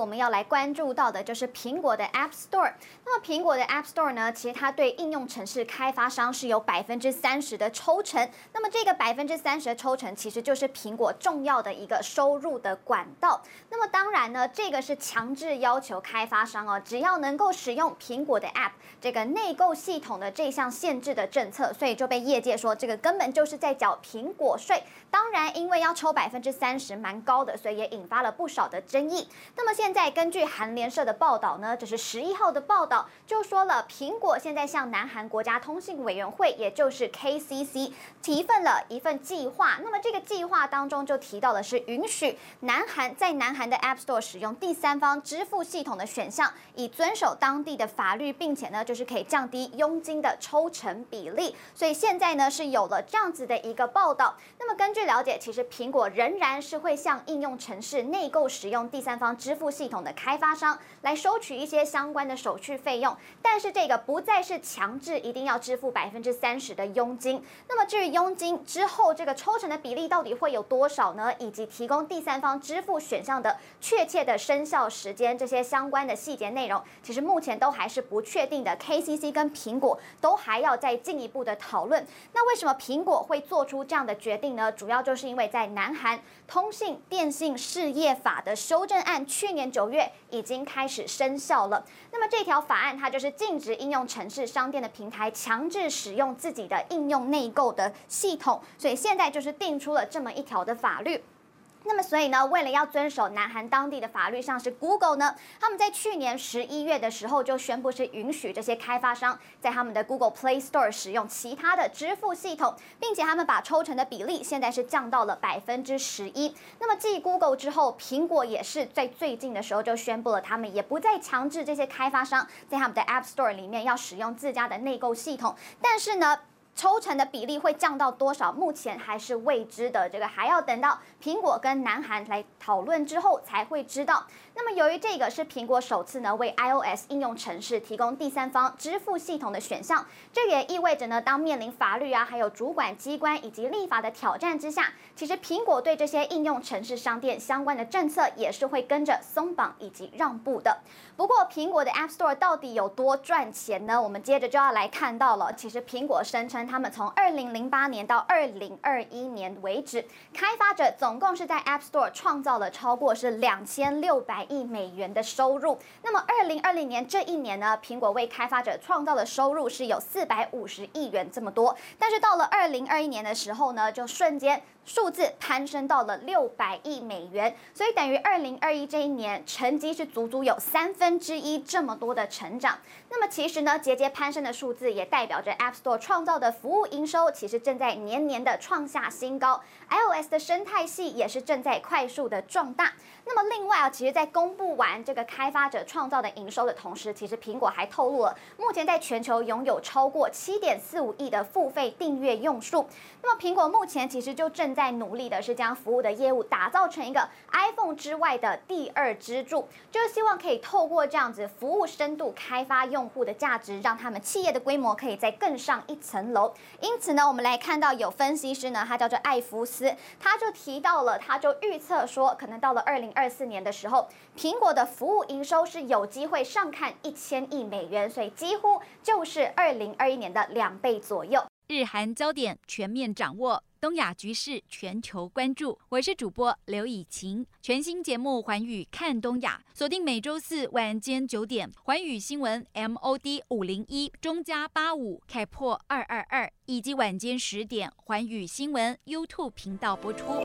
我们要来关注到的就是苹果的 App Store。那么苹果的 App Store 呢，其实它对应用程式开发商是有百分之三十的抽成。那么这个百分之三十的抽成，其实就是苹果重要的一个收入的管道。那么当然呢，这个是强制要求开发商哦，只要能够使用苹果的 App 这个内购系统的这项限制的政策，所以就被业界说这个根本就是在缴苹果税。当然，因为要抽百分之三十，蛮高的，所以也引发了不少的争议。那么现现在根据韩联社的报道呢，这是十一号的报道，就说了苹果现在向南韩国家通信委员会，也就是 KCC 提份了一份计划。那么这个计划当中就提到的是允许南韩在南韩的 App Store 使用第三方支付系统的选项，以遵守当地的法律，并且呢就是可以降低佣金的抽成比例。所以现在呢是有了这样子的一个报道。那么根据了解，其实苹果仍然是会向应用程式内购使用第三方支付系统。的开发商来收取一些相关的手续费用，但是这个不再是强制一定要支付百分之三十的佣金。那么至于佣金之后这个抽成的比例到底会有多少呢？以及提供第三方支付选项的确切的生效时间，这些相关的细节内容，其实目前都还是不确定的。KCC 跟苹果都还要再进一步的讨论。那为什么苹果会做出这样的决定呢？主要就是因为在南韩通信电信事业法的修正案去年。九月已经开始生效了。那么这条法案它就是禁止应用城市商店的平台强制使用自己的应用内购的系统，所以现在就是定出了这么一条的法律。那么，所以呢，为了要遵守南韩当地的法律，像是 Google 呢，他们在去年十一月的时候就宣布是允许这些开发商在他们的 Google Play Store 使用其他的支付系统，并且他们把抽成的比例现在是降到了百分之十一。那么继 Google 之后，苹果也是在最近的时候就宣布了，他们也不再强制这些开发商在他们的 App Store 里面要使用自家的内购系统，但是呢，抽成的比例会降到多少？目前还是未知的，这个还要等到苹果跟南韩来讨论之后才会知道。那么，由于这个是苹果首次呢为 iOS 应用程式提供第三方支付系统的选项，这也意味着呢，当面临法律啊，还有主管机关以及立法的挑战之下，其实苹果对这些应用程式商店相关的政策也是会跟着松绑以及让步的。不过，苹果的 App Store 到底有多赚钱呢？我们接着就要来看到了。其实，苹果声称。他们从二零零八年到二零二一年为止，开发者总共是在 App Store 创造了超过是两千六百亿美元的收入。那么二零二零年这一年呢，苹果为开发者创造的收入是有四百五十亿元这么多。但是到了二零二一年的时候呢，就瞬间数字攀升到了六百亿美元。所以等于二零二一这一年成绩是足足有三分之一这么多的成长。那么其实呢，节节攀升的数字也代表着 App Store 创造的。服务营收其实正在年年的创下新高，iOS 的生态系也是正在快速的壮大。那么另外啊，其实，在公布完这个开发者创造的营收的同时，其实苹果还透露了，目前在全球拥有超过七点四五亿的付费订阅用数。那么苹果目前其实就正在努力的是将服务的业务打造成一个 iPhone 之外的第二支柱，就是希望可以透过这样子服务深度开发用户的价值，让他们企业的规模可以再更上一层楼。因此呢，我们来看到有分析师呢，他叫做艾弗斯，他就提到了，他就预测说，可能到了二零二四年的时候，苹果的服务营收是有机会上看一千亿美元，所以几乎就是二零二一年的两倍左右。日韩焦点全面掌握。东亚局势全球关注，我是主播刘以晴。全新节目《环宇看东亚》，锁定每周四晚间九点，环宇新闻 MOD 五零一中加八五开破二二二，以及晚间十点，环宇新闻 YouTube 频道播出。